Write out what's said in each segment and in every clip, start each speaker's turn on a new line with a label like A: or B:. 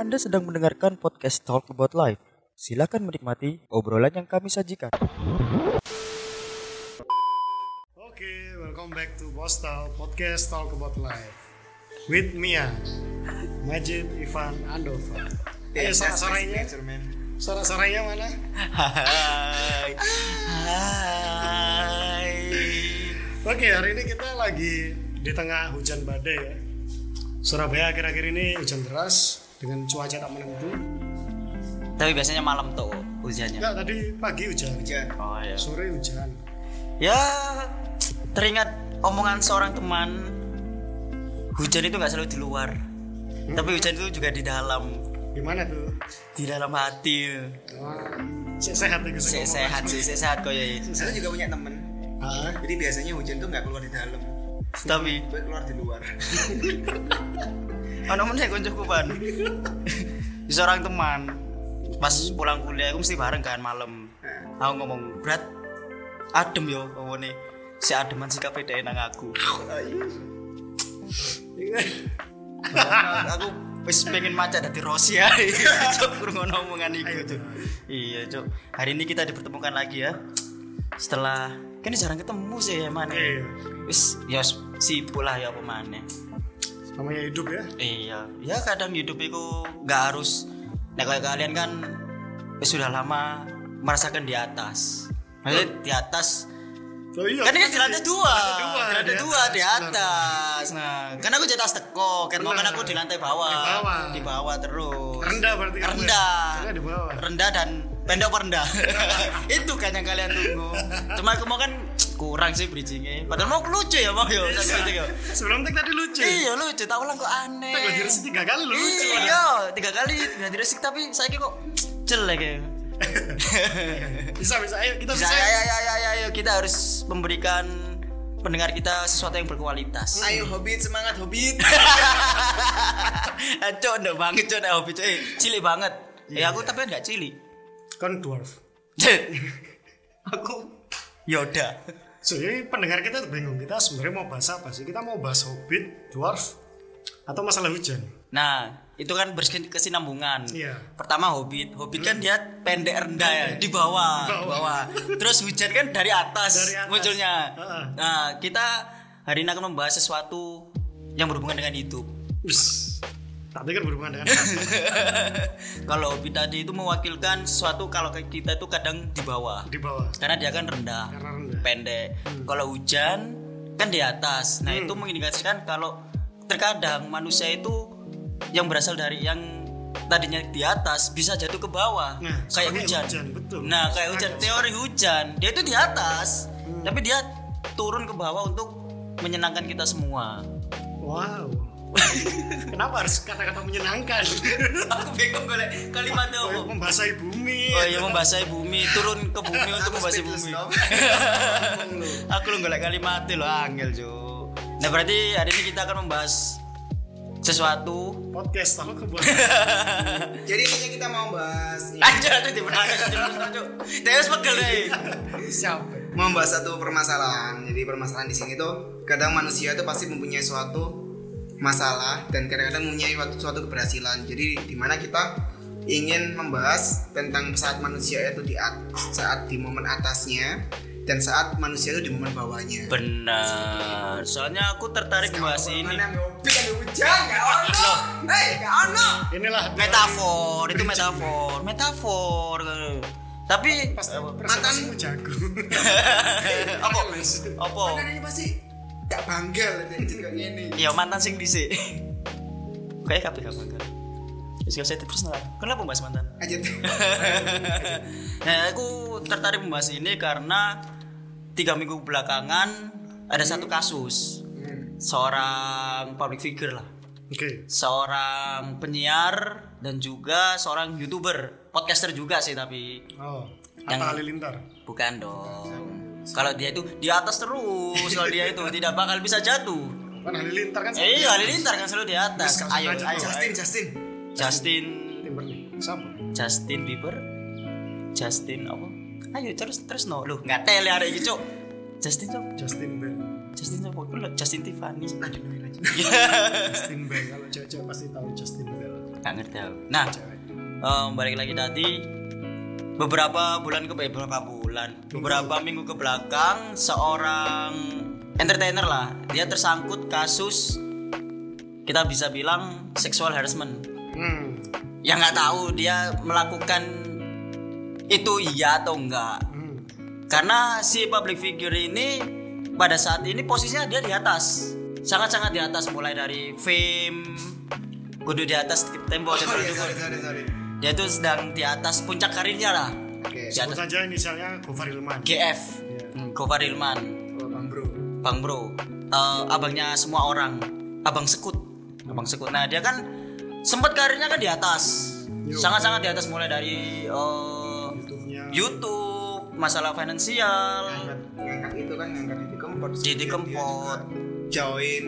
A: Anda sedang mendengarkan podcast Talk About Life. Silakan menikmati obrolan yang kami sajikan.
B: Oke, welcome back to Postal Podcast Talk About Life with Mia, Majid, Ivan, Andova. Ayo suara-suaranya, suara-suaranya mana?
A: Hai. Hai.
B: Oke, hari ini kita lagi di tengah hujan badai ya. Surabaya akhir-akhir ini hujan deras dengan cuaca tak menentu.
A: Tapi biasanya malam tuh hujannya.
B: Enggak, tadi pagi hujan,
A: Oh ya.
B: sore hujan.
A: Ya teringat omongan seorang teman hujan itu nggak selalu di luar. Tapi hujan itu juga di dalam,
B: Gimana tuh?
A: di dalam hati.
B: Se- sehat ya
A: Se- sehat sih, se- sehat kok ya.
C: Saya juga punya temen
B: Ah,
C: Jadi biasanya hujan tuh nggak keluar di dalam
A: Tapi
C: Tapi keluar di luar
A: ono meneh koncoku. Di seorang teman pas pulang kuliah aku mesti bareng kan malam. Aku ngomong, "Berat adem yo ngomongnya si ademan sikap beda nang aku." aku wis pengen maca dadi Rossi ya. Cuk kurang omongan iku tuh. Iya, Cuk. Hari ini kita dipertemukan lagi ya. Setelah kan jarang ketemu sih ya mana.
B: Iya.
A: Wis ya sibuk lah ya apa.
B: Namanya hidup ya.
A: Iya, ya kadang hidup itu nggak harus. Nah kayak kalian kan ya sudah lama merasakan di atas. Maksudnya di atas.
B: Oh iya.
A: Kan ini kan di lantai dua, di lantai
B: di
A: dua di
B: atas,
A: atas. Nah, kan aku jatuh teko, kan mau kan
B: Benar.
A: aku di lantai bawah,
B: Di bawah.
A: di bawah terus.
B: Rendah berarti ya?
A: rendah,
B: Karena di bawah.
A: rendah dan pendek apa rendah. itu kan yang kalian tunggu. Cuma aku mau kan kurang sih bridgingnya. Padahal mau lucu ya mau yo,
B: Iya.
A: satu tiga.
B: Sebelum tek tadi lucu.
A: Iya lucu, tak ulang kok aneh.
B: Tek lagi resi tiga kali lu lucu.
A: Iya, tiga kali ganti resik tapi saya kok jelek ya.
B: Bisa bisa ayo kita
A: Bisa,
B: bisa.
A: ya, ya, ya, ya, ya, ya, kita harus memberikan pendengar kita sesuatu yang berkualitas.
C: Ayo Hobbit semangat Hobbit
A: Cok, banget cok, hobi cok, eh, cilik banget. Ya aku tapi enggak cilik.
B: Kan dwarf.
A: aku Yoda.
B: So, jadi pendengar kita bingung kita sebenarnya mau bahas apa sih? Kita mau bahas hobbit, dwarf, atau masalah hujan?
A: Nah, itu kan berkesinambungan.
B: Iya.
A: Pertama hobbit, hobbit kan dia pendek rendah ya, di bawah,
B: Di bawah.
A: Terus hujan kan dari atas,
B: Dari atas.
A: munculnya. Nah, kita hari ini akan membahas sesuatu yang berhubungan dengan.
B: Wis. Tapi kan berhubungan dengan
A: Kalau hobbit tadi itu mewakilkan sesuatu kalau kita itu kadang di bawah.
B: di bawah.
A: Karena dia kan rendah,
B: Karena rendah.
A: pendek. Kalau hujan kan di atas. Nah, itu mengindikasikan kalau terkadang manusia itu yang berasal dari yang tadinya di atas bisa jatuh ke bawah.
B: Nah,
A: kayak hujan.
B: hujan, betul.
A: Nah, kayak hujan teori hujan. Dia itu di atas,
B: Hmm.
A: tapi dia turun ke bawah untuk menyenangkan kita semua.
B: Wow. Kenapa harus kata-kata menyenangkan?
A: Aku bingung golek kalimatnya apa.
B: Membasahi bumi.
A: Oh iya membasahi bumi, turun ke bumi untuk membasahi bumi. Aku lu golek kalimatnya lo angel jo. Nah berarti hari ini kita akan membahas sesuatu.
B: Podcast tahu kebuat.
C: Jadi intinya kita mau bahas ini,
A: Aja tuh di benar. Terus pegel deh.
B: Siapa?
C: Mau bahas satu permasalahan Jadi permasalahan di sini tuh Kadang manusia tuh pasti mempunyai suatu masalah Dan kadang-kadang mempunyai suatu, suatu keberhasilan Jadi di mana kita ingin membahas tentang saat manusia itu di at- saat di momen atasnya dan saat manusia itu di momen bawahnya.
A: Benar. Soalnya aku tertarik bahas ini.
C: Mana ngopi kan hujan gak ono. Hei, gak ono.
B: Inilah
A: Metafor, itu metafor, metafor. Tapi
B: Pas presentasimu jago.
A: apa? Apa?
C: Mana ini pasti gak bangga lah jadi kayak gini.
A: Ya mantan sing dhisik. Kayak kabeh gak bangga. Wis gak usah terus lah. Kenapa bahas mantan?
C: Aja tuh.
A: Nah, aku tertarik membahas ini karena tiga minggu belakangan ada satu kasus seorang public figure lah,
B: Oke.
A: seorang penyiar dan juga seorang youtuber, podcaster juga sih tapi
B: Oh.
A: Yang-
B: Halilintar.
A: bukan dong. Kalau dia itu di atas terus, kalau dia itu tidak bakal bisa jatuh.
B: Kan Halilintar kan.
A: Eh, iya, Halilintar kan selalu di atas. Ayo, ayo,
C: Justin. Justin.
A: Justin,
B: Timberlake. Siapa?
A: Justin Bieber, Justin apa? Ayo terus terus no, lu nggak tele ada gitu. Justin cok,
B: Justin Bell.
A: Justin cok, Aku Justin Tiffany.
C: Lanjut, lanjut.
B: Justin Bell. Kalau cewek-cewek pasti tahu Justin Bell.
A: nggak ngerti aku. Nah, em, balik lagi tadi beberapa bulan ke eh, beberapa bulan, beberapa minggu ke belakang seorang entertainer lah, dia tersangkut kasus kita bisa bilang sexual harassment.
B: Hmm.
A: Yang nggak tahu dia melakukan itu iya atau enggak.
B: Hmm.
A: Karena si public figure ini pada saat ini posisinya dia di atas. Sangat-sangat di atas mulai dari fame kudu di atas tembok
C: Oh iya, sorry, sorry, sorry.
A: Dia itu sedang di atas puncak karirnya lah.
C: Oke,
A: Di
B: Sebut saja inisialnya Gofar Ilman.
A: GF.
B: Iya.
A: Hmm, Gofar Ilman,
C: oh, Bang Bro.
A: Bang Bro. Eh, abangnya semua orang. Abang Sekut. Abang Sekut. Nah, dia kan sempat karirnya kan di atas. Sangat-sangat di atas mulai dari eh,
B: YouTube-nya.
A: YouTube, masalah finansial,
C: Ngangkat, itu kan ngangkat di kempot.
A: Jadi
C: Dia
A: Kempot.
C: Join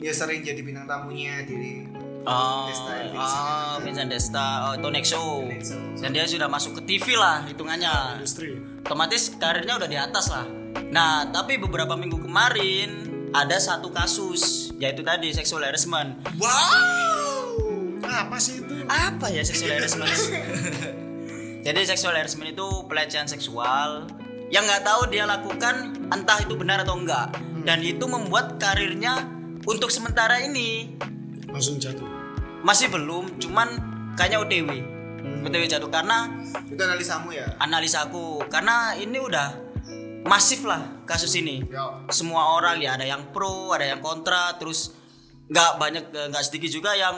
C: ya sering jadi bintang tamunya di
A: Oh,
C: Desta, Vincent.
A: ah, Vincent Desta, oh, itu next show.
C: Next Show.
A: Dan dia sudah masuk ke TV lah hitungannya.
B: industri.
A: Otomatis karirnya udah di atas lah. Nah, tapi beberapa minggu kemarin ada satu kasus yaitu tadi sexual harassment.
C: Wow.
B: Apa sih itu?
A: Apa ya sexual harassment? Jadi sexual harassment itu pelecehan seksual yang nggak tahu dia lakukan entah itu benar atau enggak. Dan itu membuat karirnya untuk sementara ini
B: Langsung jatuh.
A: Masih belum, cuman kayaknya OTW. OTW jatuh karena
C: Itu analisamu ya?
A: analisaku karena ini udah masif lah kasus ini.
C: Ya.
A: Semua orang ya ada yang pro, ada yang kontra, terus nggak banyak eh, nggak sedikit juga yang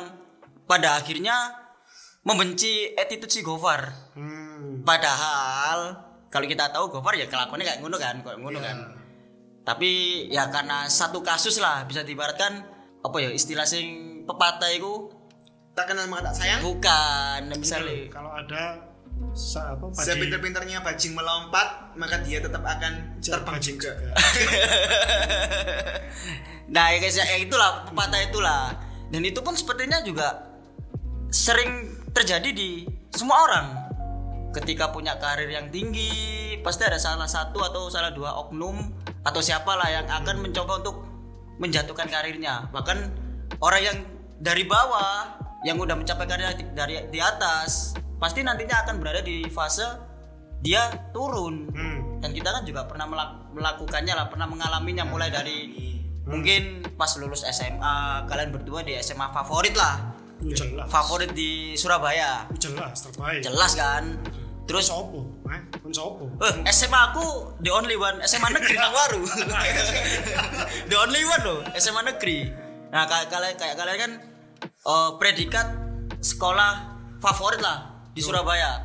A: pada akhirnya membenci attitude si Gofar.
B: Hmm.
A: Padahal kalau kita tahu Gofar ya kelakuannya kayak ngono kan, kayak ngono kan. Tapi ya karena satu kasus lah bisa diibaratkan apa ya istilah sing pepatah itu
C: Tak kenal maka tak sayang.
A: bukan misalnya
B: Kalau ada sa apa padi
C: Sepinter-pinternya bajing melompat, maka dia tetap akan terbang juga.
B: juga.
A: Nah, ya guys, ya itulah pepatah itulah. Dan itu pun sepertinya juga sering terjadi di semua orang. Ketika punya karir yang tinggi, pasti ada salah satu atau salah dua oknum atau siapalah yang akan mencoba untuk menjatuhkan karirnya. Bahkan orang yang dari bawah yang udah mencapai karirnya di- dari di atas, pasti nantinya akan berada di fase dia turun
B: Hmm.
A: dan kita kan juga pernah melak- melakukannya lah pernah mengalaminya mulai dari mungkin pas lulus SMA kalian berdua di SMA favorit lah
B: Jelas.
A: favorit di Surabaya
B: Jelas terbaik.
A: jelas kan terus
B: Sopo? Eh? Sopo?
A: eh, SMA aku the only one SMA negeri Nangwaru the only one loh SMA negeri nah kayak kalian kayak kalian kan eh, predikat sekolah favorit lah di Surabaya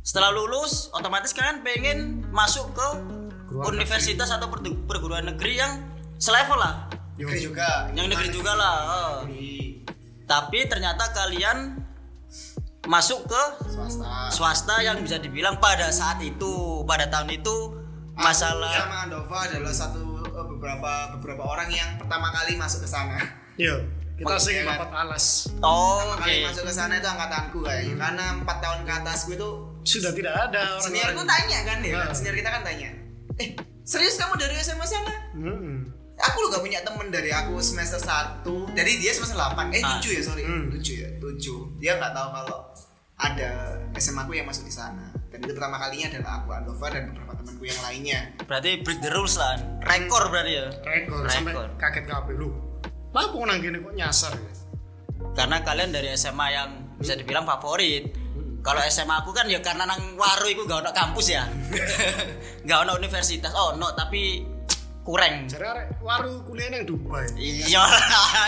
A: setelah lulus otomatis kalian pengen masuk ke
B: Perguruan
A: universitas atau perdu- perguruan negeri yang selevel lah
C: Negeri juga.
A: yang negeri juga lah.
C: Negeri.
A: tapi ternyata kalian masuk ke
C: Swasta.
A: swasta yang bisa dibilang pada saat itu pada tahun itu
C: Aku
A: masalah
C: sama Andova adalah satu eh, beberapa beberapa orang yang pertama kali masuk ke sana.
B: Yo, kita
C: iya kan?
B: dapat alas.
A: oh oke
C: kali masuk ke sana itu angkatanku kayaknya. Karena empat tahun ke atas gue tuh
B: Sudah tidak ada orang
C: seniorku
B: lain.
C: tanya kan ya.
B: Nah.
C: Senior kita kan tanya. Eh, serius kamu dari SMA sana?
B: Hmm.
C: Aku lu gak punya temen dari aku semester 1 Dari dia semester 8 Eh
A: Ah.
C: 7 ya sorry
B: Hmm.
C: 7 ya 7 Dia gak tahu kalau ada SMA aku yang masuk di sana Dan itu pertama kalinya adalah aku Andova dan beberapa temanku yang lainnya
A: berarti break the rules lah rekor berarti ya
B: Rekor sampai
A: Rekor.
B: kaget kabeh lu. Lapo nang kene kok nyasar ya?
A: karena kalian dari SMA yang bisa dibilang favorit. Kalau SMA aku kan ya karena nang waru itu gak ada kampus ya. Gak ada universitas oh no tapi kurang.
B: Jadi arek waru kuliah nang Dubai.
A: iya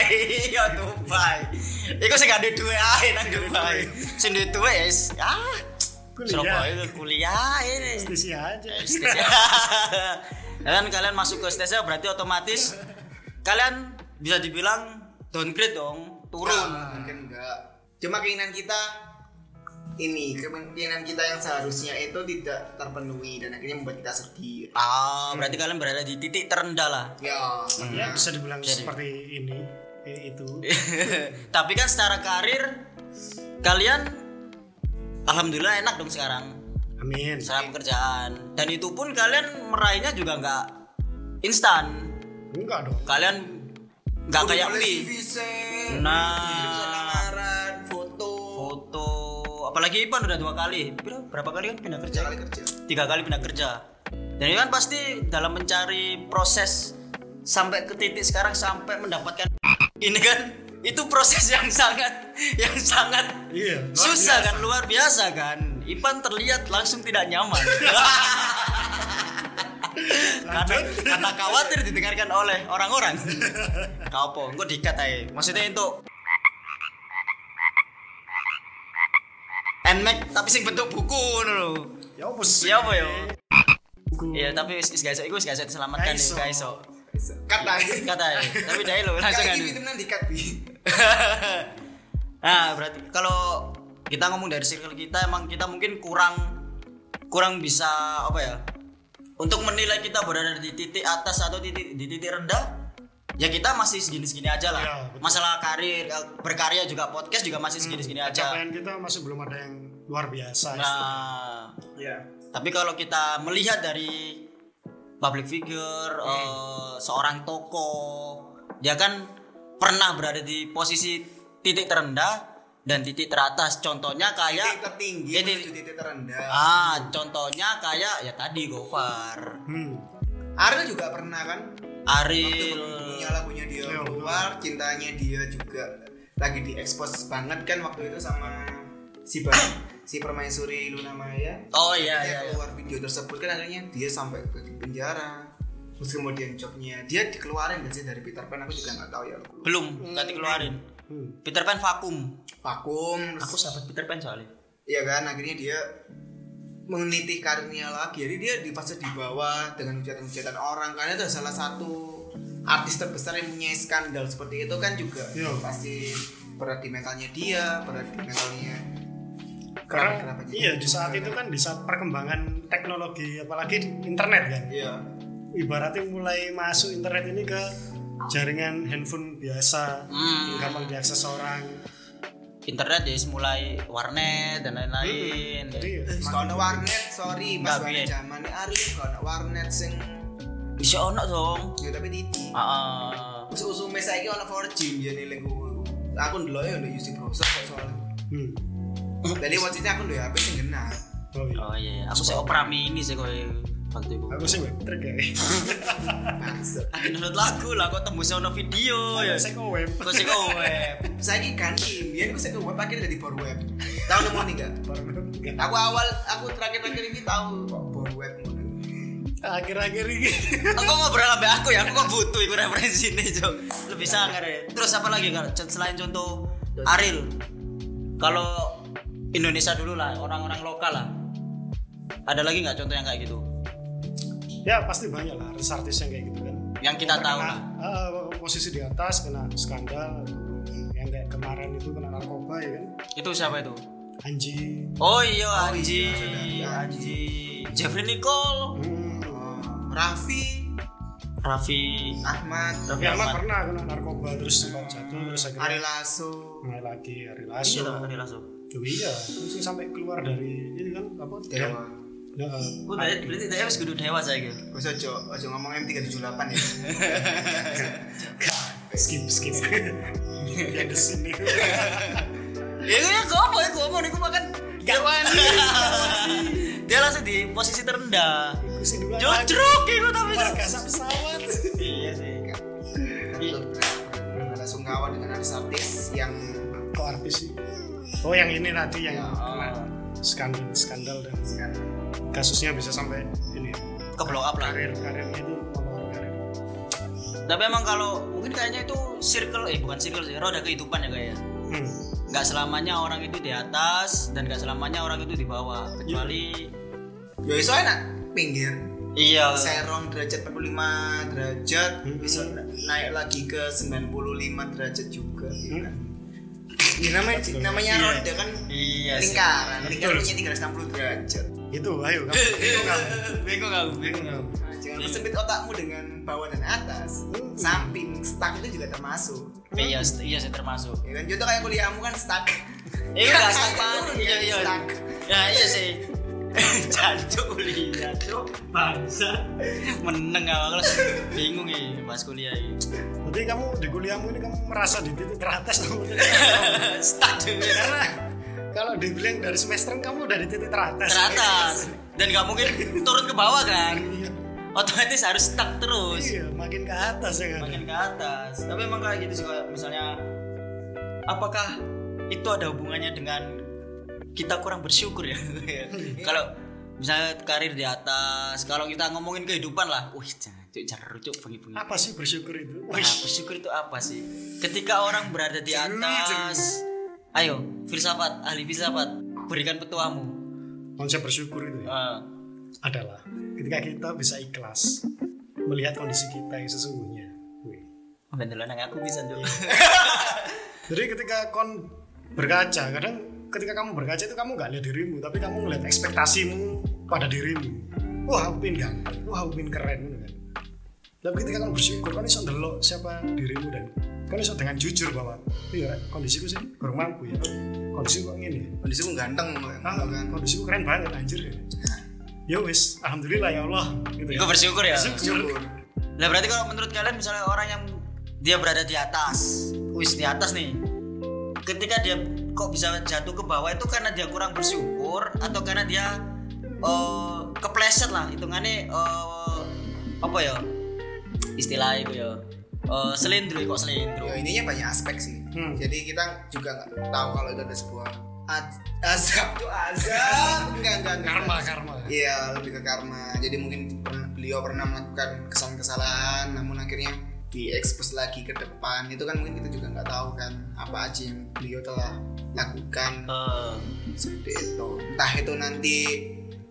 A: iya Dubai. Iku sing gak duwe ae nang Dubai. Sing duwe duwe yes ah
B: Kuliah.
A: Surabaya itu kuliah ini
B: Stisi aja.
A: Dan kalian masuk ke Stesya berarti otomatis kalian bisa dibilang downgrade dong, turun.
C: Enggak, mungkin enggak Cuma keinginan kita Ini keinginan kita yang seharusnya itu tidak terpenuhi Dan akhirnya membuat kita sedih
A: Ah, berarti kalian berada di titik terendah lah.
C: Ya,
B: Ya bisa dibilang
A: Jadi.
B: seperti ini. Eh, itu.
A: Tapi kan secara karir kalian alhamdulillah enak dong sekarang
B: Amin.
A: secara pekerjaan. Dan itu pun kalian meraihnya juga nggak instan.
B: Enggak dong.
A: Kalian nggak kayak.
C: CV,
A: Nah.
C: lamaran, foto
A: apalagi Ipan udah dua kali Berapa- kali kan pindah kerja
C: Tiga kali kerja.
A: tiga kali pindah kerja dan itu kan pasti dalam mencari proses sampai ke titik sekarang sampai mendapatkan ini kan itu proses yang sangat yang sangat
B: Iya,
A: susah
B: biasa.
A: kan luar biasa kan Ipan terlihat langsung tidak nyaman karena, karena khawatir didengarkan oleh orang-orang kau apa engko dikat ae maksudnya untuk Nmax tapi sing bentuk buku ngono lho
B: Ya apa sih?
A: Iya apa ya? Iya tapi wis gak iso iku gak iso diselamatkan nih, gak iso.
C: Kata.
A: Kata ya. Tapi dai lho langsung kan.
C: Nanti cut bi.
A: Nah, berarti kalau kita ngomong dari circle kita emang kita mungkin kurang kurang bisa apa ya? Untuk menilai kita berada di titik atas atau titik di titik rendah, ya kita masih segini-segini aja lah.
B: Betul.
A: Masalah karir, eh, berkarya juga podcast juga masih segini-segini aja.
B: Capaian kita masih belum ada yang luar biasa.
A: Nah,
C: Iya.
A: Tapi kalau kita melihat dari public figure,
B: Hmm.
A: eh, seorang tokoh, dia kan pernah berada di posisi titik terendah dan titik teratas. Contohnya
C: Titik
A: kayak
C: tertinggi
A: Ini-
C: menuju titik terendah.
A: ah, contohnya kayak ya tadi Gofar,
B: Hmm.
C: Ariel juga pernah kan?
A: Ariel.
C: punya lagunya dia
B: Iya,
C: keluar cintanya dia juga lagi diekspos banget kan waktu itu sama si Bang si permaisuri Luna Maya
A: Oh iya
C: Dia
A: iya. iya.
C: keluar video tersebut kan akhirnya dia sampai ke penjara terus kemudian jobnya dia dikeluarin gak sih dari Peter Pan aku juga nggak tahu ya
A: Belum, tadi keluarin.
B: Hmm.
A: Peter Pan vakum.
C: vakum
A: Aku sahabat Peter Pan soalnya.
C: Iya kan akhirnya dia meniti karirnya lagi jadi dia di fase di bawah dengan hujatan-hujatan orang karena itu salah satu artis terbesar yang punya skandal seperti itu kan juga
B: Iya.
C: pasti berat di mentalnya dia berat di mentalnya
B: Karena
C: kerabat-kerabatnya
B: iya
C: juga
B: di saat itu kan di saat perkembangan teknologi apalagi internet kan.
C: iya
B: Ibaratnya mulai masuk internet ini ke jaringan handphone biasa
A: Hmm.
B: gampang diakses orang.
A: Internet ya mulai warnet dan lain-lain.
B: Jadi ya,
C: Terus kalau warnet sorry pas
A: Nggak,
C: warnet zaman Ari kalau warnet sing
A: Bisa ono dong.
C: ya tapi titi
A: Ah,
C: terus usume saiki ono 4G ya nih lingku aku dulu ya udah use browser kok soalnya
B: hmm.
C: jadi waktu itu aku udah HP sing genah
B: Oh, iya.
A: Oh iya, iya. aku sih opera mini sih kowe waktu itu.
B: Aku sih web trick ya.
A: Lagi download lagu lah kok tembus ono video ya.
B: Saya ke web.
A: Kok sih kok web.
C: saya ini ganti biar gue ke web akhirnya jadi bor web tahu nemu nih gak aku awal aku terakhir-terakhir ini tahu bor web
B: Akhir-akhir ini.
A: Aku ngobrol sama aku ya, aku kok butuh iku referensi ini, Cok. Lebih sangar ya. Terus apa lagi kalau selain contoh Ariel? Kalau Indonesia dulu lah, orang-orang lokal lah. Ada lagi nggak contoh yang kayak gitu?
B: Ya pasti banyak lah artis-artis yang kayak gitu kan.
A: Yang kita tahu
B: Kena,
A: lah.
B: eh, posisi di atas kena skandal yang kayak kemarin itu kena narkoba ya kan.
A: Itu siapa itu?
B: Anji.
A: Oh iya, Anji.
C: iya, saudara.
A: Anji. Jeffrey Nicole.
B: Hmm.
C: Raffi
A: Raffi.
C: Ahmad
A: Raffi
B: Ahmad
A: Ahmad.
B: pernah kena narkoba terus sempat jatuh terus
C: Ari
B: akhirnya
C: Lasso
B: mulai lagi Ari
A: Iya
B: Lasso.
A: dong, Ari Lasso.
B: Oh iya, terus sampai keluar dari ini kan apa?
C: Dewa
B: Ya,
A: Oh, dari berarti dia wis kudu dewa saya gitu.
C: Gue ojo ojo ngomong M378 ya
B: skip skip. yang di sini.
A: Ya ya kok apa ya kok niku makan gak wani. Dia langsung di posisi terendah. Jodrok itu tapi.
B: Warga pesawat.
A: Iya sih.
C: ada sungkawa dengan artis-artis yang
B: Kok artis sih? Oh yang ini tadi yang
C: Ya,
B: kena skandal skandal dan kasusnya bisa sampai ini
A: Ke blow up lah.
B: karir karirnya itu karir
A: Tapi emang kalau mungkin kayaknya itu circle eh bukan circle sih, roda kehidupan ya kayak.
B: hmm.
A: Nggak selamanya orang itu di atas dan nggak selamanya orang itu di bawah. Kecuali
C: ya iso enak pinggir
A: iya.
C: serong derajat 45 derajat
B: Hmm.
C: bisa naik lagi ke 95 derajat juga ya kan ya, namanya namanya
A: Iya.
C: roda kan
A: Iya sih.
C: lingkaran lingkarannya 360 derajat
B: itu ayo kamu bingung kamu
A: Bingung aku, bingung aku.
C: jangan bersempit otakmu dengan bawah dan atas
B: Hmm.
C: samping stuck itu juga termasuk
A: Iya, iya sih termasuk.
C: ya kan contoh kayak kuliahmu kan stuck
A: Iya.
C: Turun
A: Iya iya.
C: stuck.
A: Ya iya sih. Jancuk kuliah. Cuk bangsa. Meneng awak kelas bingung ya pas kuliah ini.
B: Berarti kamu di kuliahmu ini kamu merasa di titik teratas kamu.
A: Stuck
B: karena kalau dibilang dari semester kamu udah di titik teratas.
A: Teratas. Dan nggak mungkin turun ke bawah kan? Otomatis harus stuck terus.
B: Iya makin ke atas ya kan?
A: Makin ke atas. Tapi emang kayak gitu sih misalnya apakah itu ada hubungannya dengan kita kurang bersyukur ya. Kalau misalnya karir di atas kalau kita ngomongin kehidupan lah wih cuk jar cuk bengi bengi
B: apa sih bersyukur itu?
A: Wah, bersyukur itu apa sih? Ketika orang berada di atas ayo filsafat ahli filsafat berikan petuamu.
B: Konsep bersyukur itu ya
A: Ah,
B: adalah ketika kita bisa ikhlas melihat kondisi kita yang sesungguhnya. Wih.
A: Aku bisa tuh
B: jadi ketika kon berkaca kadang ketika kamu berkaca itu kamu nggak lihat dirimu tapi kamu ngeliat ekspektasimu pada dirimu. Wah aku pengen ganteng wah aku pengen keren gitu kan. Tapi ketika kamu bersyukur kan bisa ndelok siapa dirimu dan kan bisa dengan jujur bahwa iya kondisiku sih kurang mampu ya. Kondisiku kok gini ya
C: kondisimu ganteng
B: ah,
C: kan
B: kondisiku keren banget anjir. Ya ya wis alhamdulillah ya Allah gitu
A: itu bersyukur ya?
B: Bersyukur.
A: Nah berarti kalau menurut kalian misalnya orang yang dia berada di atas, wis di atas nih, ketika dia kok bisa jatuh ke bawah itu karena dia kurang bersyukur atau karena dia eh kepleset lah hitungannya eh apa ya istilah itu ya eh selindro kok selindro.
C: ya ininya banyak aspek sih
B: Hmm.
C: jadi kita juga nggak tahu kalau itu ada sebuah az- azab tuh azab enggak enggak enggak.
B: karma karma
C: Iya lebih ke karma. Jadi mungkin beliau pernah melakukan kesalahan kesalahan, namun akhirnya diekspos lagi ke depan. Itu kan mungkin kita juga nggak tahu kan apa aja yang beliau telah lakukan seperti itu. Entah itu nanti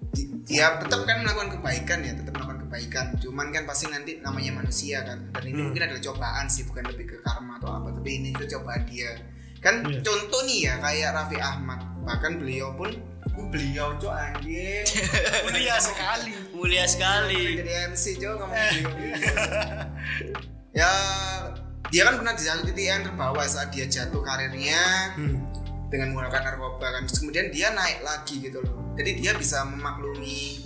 C: di- dia tetap kan melakukan kebaikan ya, tetap melakukan kebaikan. Cuman kan pasti nanti namanya manusia kan. Dan ini
B: Hmm.
C: mungkin adalah cobaan sih, bukan lebih ke karma atau apa. Tapi ini itu cobaan dia. Kan
B: Iya.
C: contoh nih ya kayak Raffi Ahmad. Bahkan beliau pun uh, beliau cok anjing
B: mulia sekali
A: mulia sekali.
C: jadi MC Jo ngomong beliau ya dia kan pernah di satu titik yang terbawa saat dia jatuh karirnya
B: hmm.
C: dengan menggunakan narkoba kan Terus kemudian dia naik lagi gitu loh jadi dia bisa memaklumi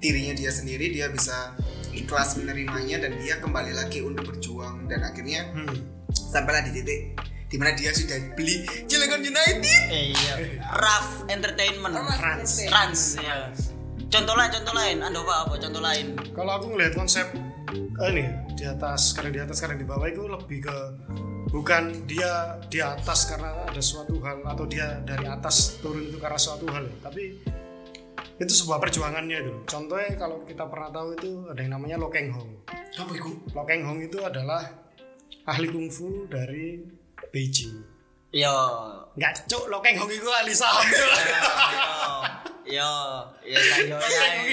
C: dirinya dia sendiri dia bisa ikhlas menerimanya dan dia kembali lagi untuk berjuang dan akhirnya
B: Hmm.
C: sampailah di titik di mana dia sudah beli Cilegon United
A: Eh, iya. Raf Entertainment.
B: Rans.
A: Rans. Ya. Contoh lain, contoh lain. Andova apa? Contoh lain.
B: kalau aku ngelihat konsep eh, ini di atas kadang di atas kadang di bawah itu lebih ke bukan dia di atas karena ada suatu hal atau dia dari atas turun itu karena suatu hal. Tapi itu sebuah perjuangannya itu. Contohnya kalau kita pernah tahu itu ada yang namanya Lo Keng Hong.
C: Apa itu?
B: Lo Keng Hong itu adalah ahli kungfu dari Beijing.
A: Yo.
B: nggak cuk Lo Keng Hong itu ahli saham.
A: Yo, yo, yo, yo,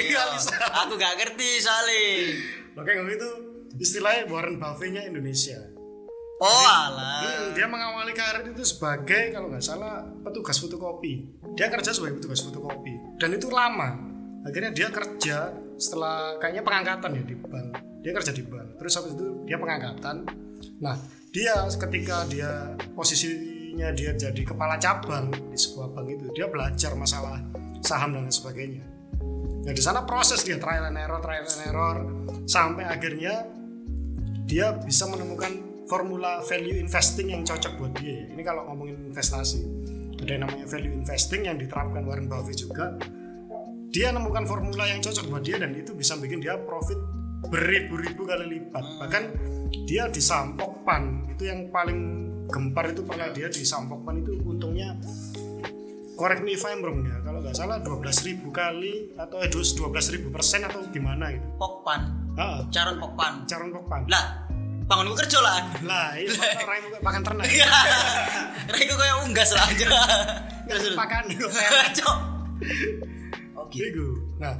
A: yo, Aku gak ngerti soalnya.
B: Lo Keng Hong itu istilahnya Warren Buffett-nya Indonesia
A: Oh alah.
B: Hmm, dia mengawali karir itu sebagai kalau nggak salah petugas fotokopi. Dia kerja sebagai petugas fotokopi dan itu lama. Akhirnya dia kerja setelah kayaknya pengangkatan ya di bank. Dia kerja di bank. Terus habis itu dia pengangkatan. Nah dia ketika dia posisinya dia jadi kepala cabang di sebuah bank itu dia belajar masalah saham dan lain sebagainya. Nah di sana proses dia trial and error, trial and error sampai akhirnya dia bisa menemukan formula value investing yang cocok buat dia. Ini kalau ngomongin investasi, ada yang namanya value investing yang diterapkan Warren Buffett juga. Dia nemukan formula yang cocok buat dia dan itu bisa bikin dia profit beribu-ribu kali lipat. Bahkan dia di Sampokpan itu yang paling gempar itu pernah dia di Sampokpan itu untungnya correct me if I'm wrong ya. Kalau nggak salah 12.000 kali atau eh 12.000 persen atau gimana gitu.
A: Pokpan.
B: ah
A: Caron Pokpan.
B: caron pokpan.
A: Lah, bangun gue kerja lah.
B: lah orang yang makan ternak.
A: Raiku kayak unggas lah. Aja. Terus
B: makan
A: Cok.
B: gitu. Nah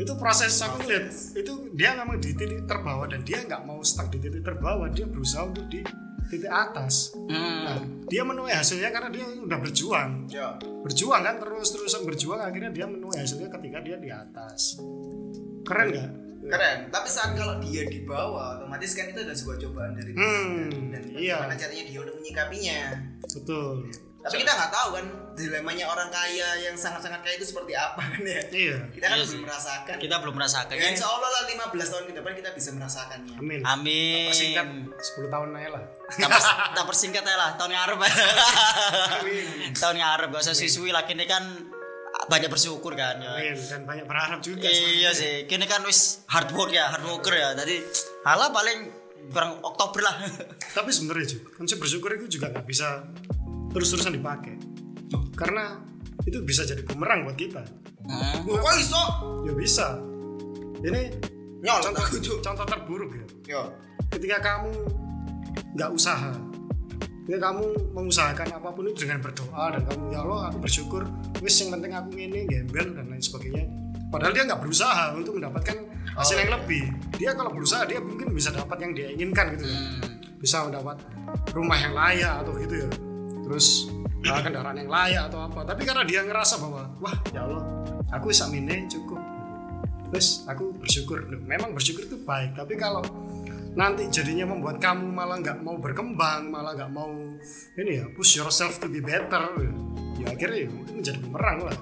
B: itu proses aku lihat itu dia memang di titik terbawah dan dia nggak mau stuck di titik terbawah dia berusaha untuk di titik atas. Nah,
A: Hmm.
B: dia menuai hasilnya karena dia udah berjuang.
C: Ya.
B: Berjuang kan terus terusan berjuang akhirnya dia menuai hasilnya ketika dia di atas. Keren nggak?
C: Keren. Tapi saat kalau dia di bawah otomatis kan itu adalah sebuah cobaan dari Tuhan
B: Hmm,
C: dan
B: iya.
C: bagaimana caranya dia untuk menyikapinya.
B: Betul
C: tapi kita nggak tahu kan dilemanya orang kaya yang sangat-sangat kaya itu seperti apa kan ya.
B: Iya.
C: Kita kan
A: Iya
C: belum merasakan.
A: Kita belum merasakan.
C: Ya insya Allah lah 15 tahun ke depan kita bisa merasakannya.
B: Amin.
A: Amin.
B: Persingkat 10 tahun aja lah.
A: Tak, pers- tak persingkat aja lah tahun yang Arab tahun yang Arab gak usah siswi lah kini kan banyak bersyukur kan ya.
B: amin dan banyak berharap juga
A: iya sih kini kan wis hard work ya hard worker ya jadi halah paling kurang Oktober lah.
B: Tapi sebenarnya juga konsep bersyukur itu juga nggak bisa terus-terusan dipakai. Karena itu bisa jadi bumerang buat kita.
A: Hmm.
C: Loh, kok iso?
B: Ya bisa. Ini
C: nyolot
B: contoh contoh terburuk ya.
C: Yo.
B: Ketika kamu nggak usaha ketika kamu mengusahakan apa pun itu dengan berdoa dan kamu ya Allah aku bersyukur. Wis yang penting aku ini gembel dan lain sebagainya. Padahal dia nggak berusaha untuk mendapatkan hasil yang lebih. Dia kalau berusaha dia mungkin bisa dapat yang dia inginkan gitu ya. bisa mendapat rumah yang layak atau gitu ya terus uh, kendaraan yang layak atau apa. Tapi karena dia ngerasa bahwa wah ya Allah aku bisa mine cukup. Terus aku bersyukur. Loh, memang bersyukur itu baik. Tapi kalau nanti jadinya membuat kamu malah nggak mau berkembang malah nggak mau ini ya push yourself to be better ya akhirnya ya, itu menjadi bumerang lah.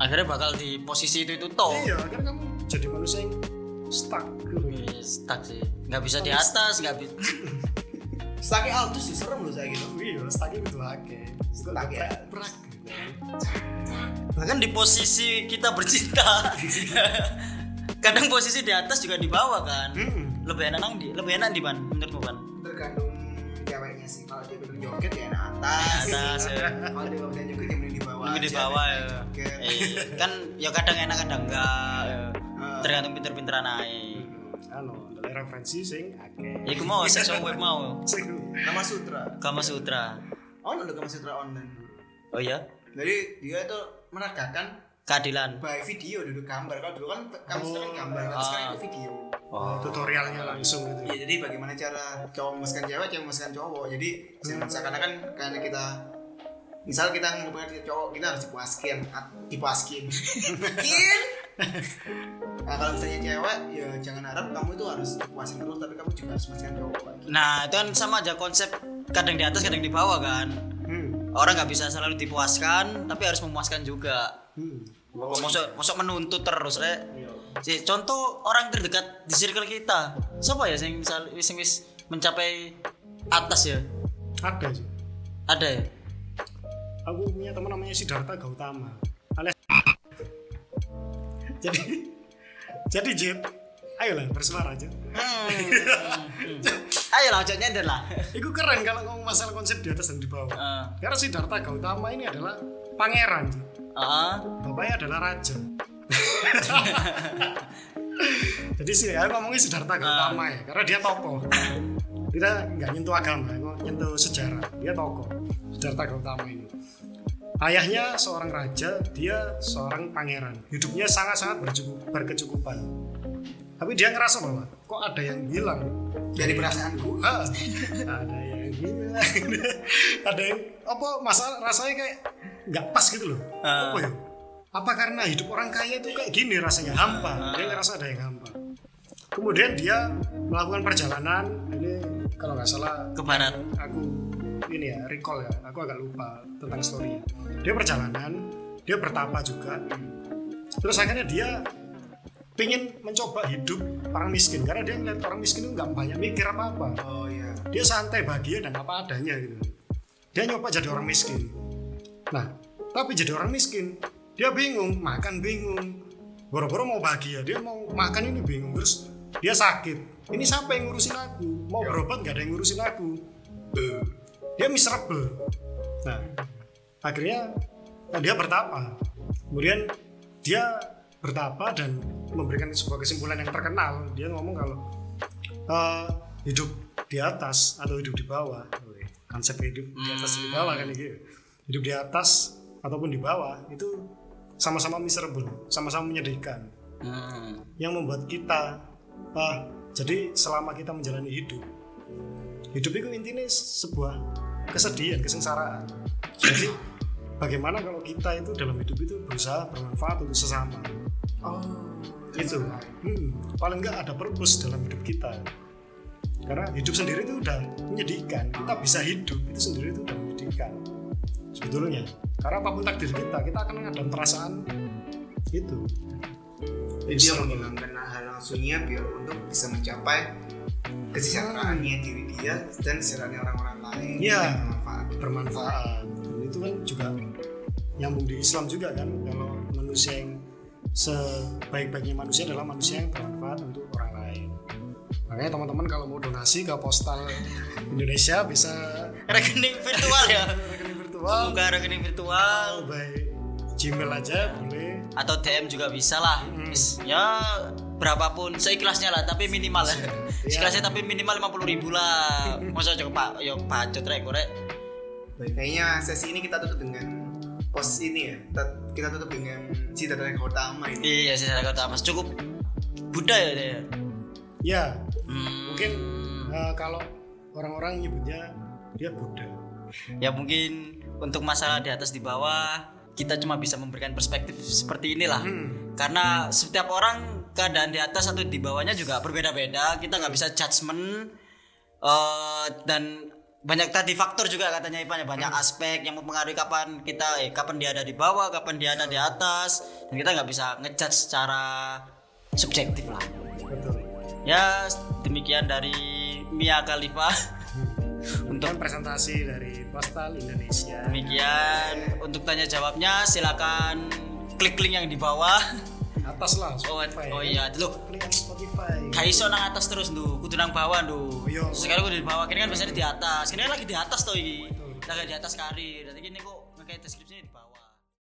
A: Akhirnya bakal di posisi itu itu toh.
B: Iya akhirnya kamu jadi manusia yang stuck. Gitu.
A: Stuck sih. Nggak bisa di atas nggak bisa
C: Stake Altus sih serem loh saya gitu
B: iya stuck itu akeh
C: Stuck ya.
B: prak gitu.
A: bahkan di posisi kita bercinta kadang posisi di atas juga di bawah kan
B: Hmm.
A: lebih enak nang di lebih enak di man menurutmu kan
C: tergantung ceweknya sih kalau dia belum joget ya enak atas
A: atas ya.
C: kalau dia udah joget ya mending di bawah
A: lebih di bawah ya. Iya, kan ya kadang enak kadang enggak ya. Tergantung pinter-pinteran aja
B: anu ada referensi sing akeh.
A: Iku mau sexual web mau.
B: Sing-
C: Kama Sutra.
A: Kama Sutra.
C: Oh ada Kama Sutra online.
A: Oh ya
C: jadi dia itu menegakkan
A: keadilan.
C: by video duduk gambar. Kalau dulu kan Sutra kan gambar kalau
A: Ah.
C: sekarang itu video.
A: Oh.
B: Tutorialnya langsung gitu
C: Iya jadi bagaimana cara cowok memuaskan cewek, cewek memuaskan cowok. Jadi
A: Hmm.
C: seakan-akan karena kita misal kita ngebuat cowok kita harus dipuaskan, at- dipuaskin. Kin. nah kalau misalnya cewek ya jangan harap kamu itu harus dipuasin terus tapi kamu juga harus memuaskan cowok.
A: nah itu kan sama aja konsep kadang di atas kadang di bawah kan
B: hmm.
A: orang nggak bisa selalu dipuaskan tapi harus memuaskan juga
B: Hmm.
A: Masuk masuk menuntut terus rek. Si contoh orang terdekat di circle kita. Siapa ya yang misal wis wis mencapai atas ya?
B: ada sih
A: Ada ya?
B: Aku punya teman namanya Siddhartha Gautama alias jadi jadi Jep ayolah bersuara aja.
A: Ayo lah ojek nyender lah.
B: itu keren kalau ngomong masalah konsep di atas dan di bawah.
A: Heeh.
B: karena Siddhartha Gautama ini adalah pangeran
A: Heeh.
B: bapaknya adalah raja. Jadi sih aku ngomongin Siddhartha Gautama ya karena dia tokoh. Kita nggak nyentuh agama nyentuh sejarah. Dia tokoh Siddhartha Gautama ini ayahnya seorang raja dia seorang pangeran. Hidupnya sangat-sangat berkecukupan. Tapi dia ngerasa bahwa kok ada yang hilang?
C: Dari perasaanku.
B: Ah, ada yang hilang. Ada yang apa masalah rasanya kayak nggak pas gitu loh.
A: Ah.
B: apa ya? Apa karena hidup orang kaya itu kayak gini rasanya? Hampa. Dia ngerasa ada yang hampa. Kemudian dia melakukan perjalanan. Ini kalau nggak salah
A: Ke barat.
B: aku ini ya recall ya. Aku agak lupa tentang storynya. Dia perjalanan dia bertapa juga. Terus akhirnya dia pingin mencoba hidup orang miskin. Karena dia ngeliat orang miskin itu nggak banyak mikir apa apa
C: Oh iya.
B: dia santai bahagia dan apa adanya gitu. Dia nyoba jadi orang miskin. Nah tapi jadi orang miskin dia bingung makan bingung. Boro-boro mau bahagia dia mau makan ini bingung. Terus dia sakit. Ini siapa yang ngurusin aku? Mau berobat nggak ada yang ngurusin aku dia miserable. Nah akhirnya nah, dia bertapa. Kemudian dia bertapa dan memberikan sebuah kesimpulan yang terkenal. Dia ngomong kalau eh, hidup di atas atau hidup di bawah. Konsep hidup di atas di bawah kan gitu hidup di atas ataupun di bawah itu sama-sama miserable sama-sama menyedihkan.
A: Hmm.
B: yang membuat kita ah, jadi selama kita menjalani hidup hidup itu intinya sebuah kesedihan kesengsaraan. Jadi bagaimana kalau kita itu dalam hidup itu berusaha bermanfaat untuk sesama?
C: Oh.
B: itu hmm, paling nggak ada purpose dalam hidup kita. Karena hidup sendiri itu udah menyedihkan. Kita bisa hidup itu sendiri itu udah menyedihkan. Sebetulnya karena apa pun takdir kita kita akan ada perasaan itu
C: Jadi dia menghilangkan hal nafsunya biar untuk bisa mencapai kesejahteraannya diri dia dan kesejahteraan orang-orang lain
B: Iya.
C: yang bermanfaat.
B: bermanfaat. Dan itu kan juga nyambung di Islam juga kan kalau manusia yang sebaik-baiknya manusia adalah manusia yang bermanfaat untuk orang lain. Makanya teman-teman kalau mau donasi ke postal Indonesia bisa
A: rekening virtual ya.
B: Rekening virtual.
A: Buka rekening virtual.
B: Baik. Gmail aja boleh.
A: Atau DM juga bisa lah Wis, ya berapapun seikhlasnya lah tapi minimal. Ya seikhlasnya tapi minimal 50 ribu lah. Masa coba pak? Yo pacot rek korek.
C: Baik, kayaknya sesi ini kita tutup dengan post ini ya. Kita, kita tutup dengan cita dan utama ini.
A: Iya saya kata mas cukup budaya dia
B: ya?
A: Hmm,
B: mungkin eh, kalau orang-orang nyebutnya dia Buddha.
A: Ya mungkin untuk masalah di atas di bawah kita cuma bisa memberikan perspektif seperti inilah. Karena setiap orang keadaan di atas atau di bawahnya juga berbeda-beda. Kita nggak bisa judgement eh, dan banyak tadi faktor juga katanya Ipan ya. Banyak aspek yang mempengaruhi kapan kita eh kapan dia ada di bawah kapan dia ada di atas. Dan kita nggak bisa ngejudge secara subjektif lah.
B: Betul.
A: Ya demikian dari Mia Khalifa
B: untuk presentasi dari Postal Indonesia
A: Demikian untuk tanya jawabnya silakan klik link yang di bawah.
B: atas lah
A: Oh,
B: Spotify
A: oh
B: kan.
A: iya, dulu.
B: klik Spotify
A: Gak iso nang atas terus tuh, kudu nang bawah tuh.
B: iya.
A: Sekarang kudu di bawah, kini kan biasanya di atas. Kini kan lagi di atas tuh iki. Lagi di atas kari. Berarti kini kok ngekei deskripsinya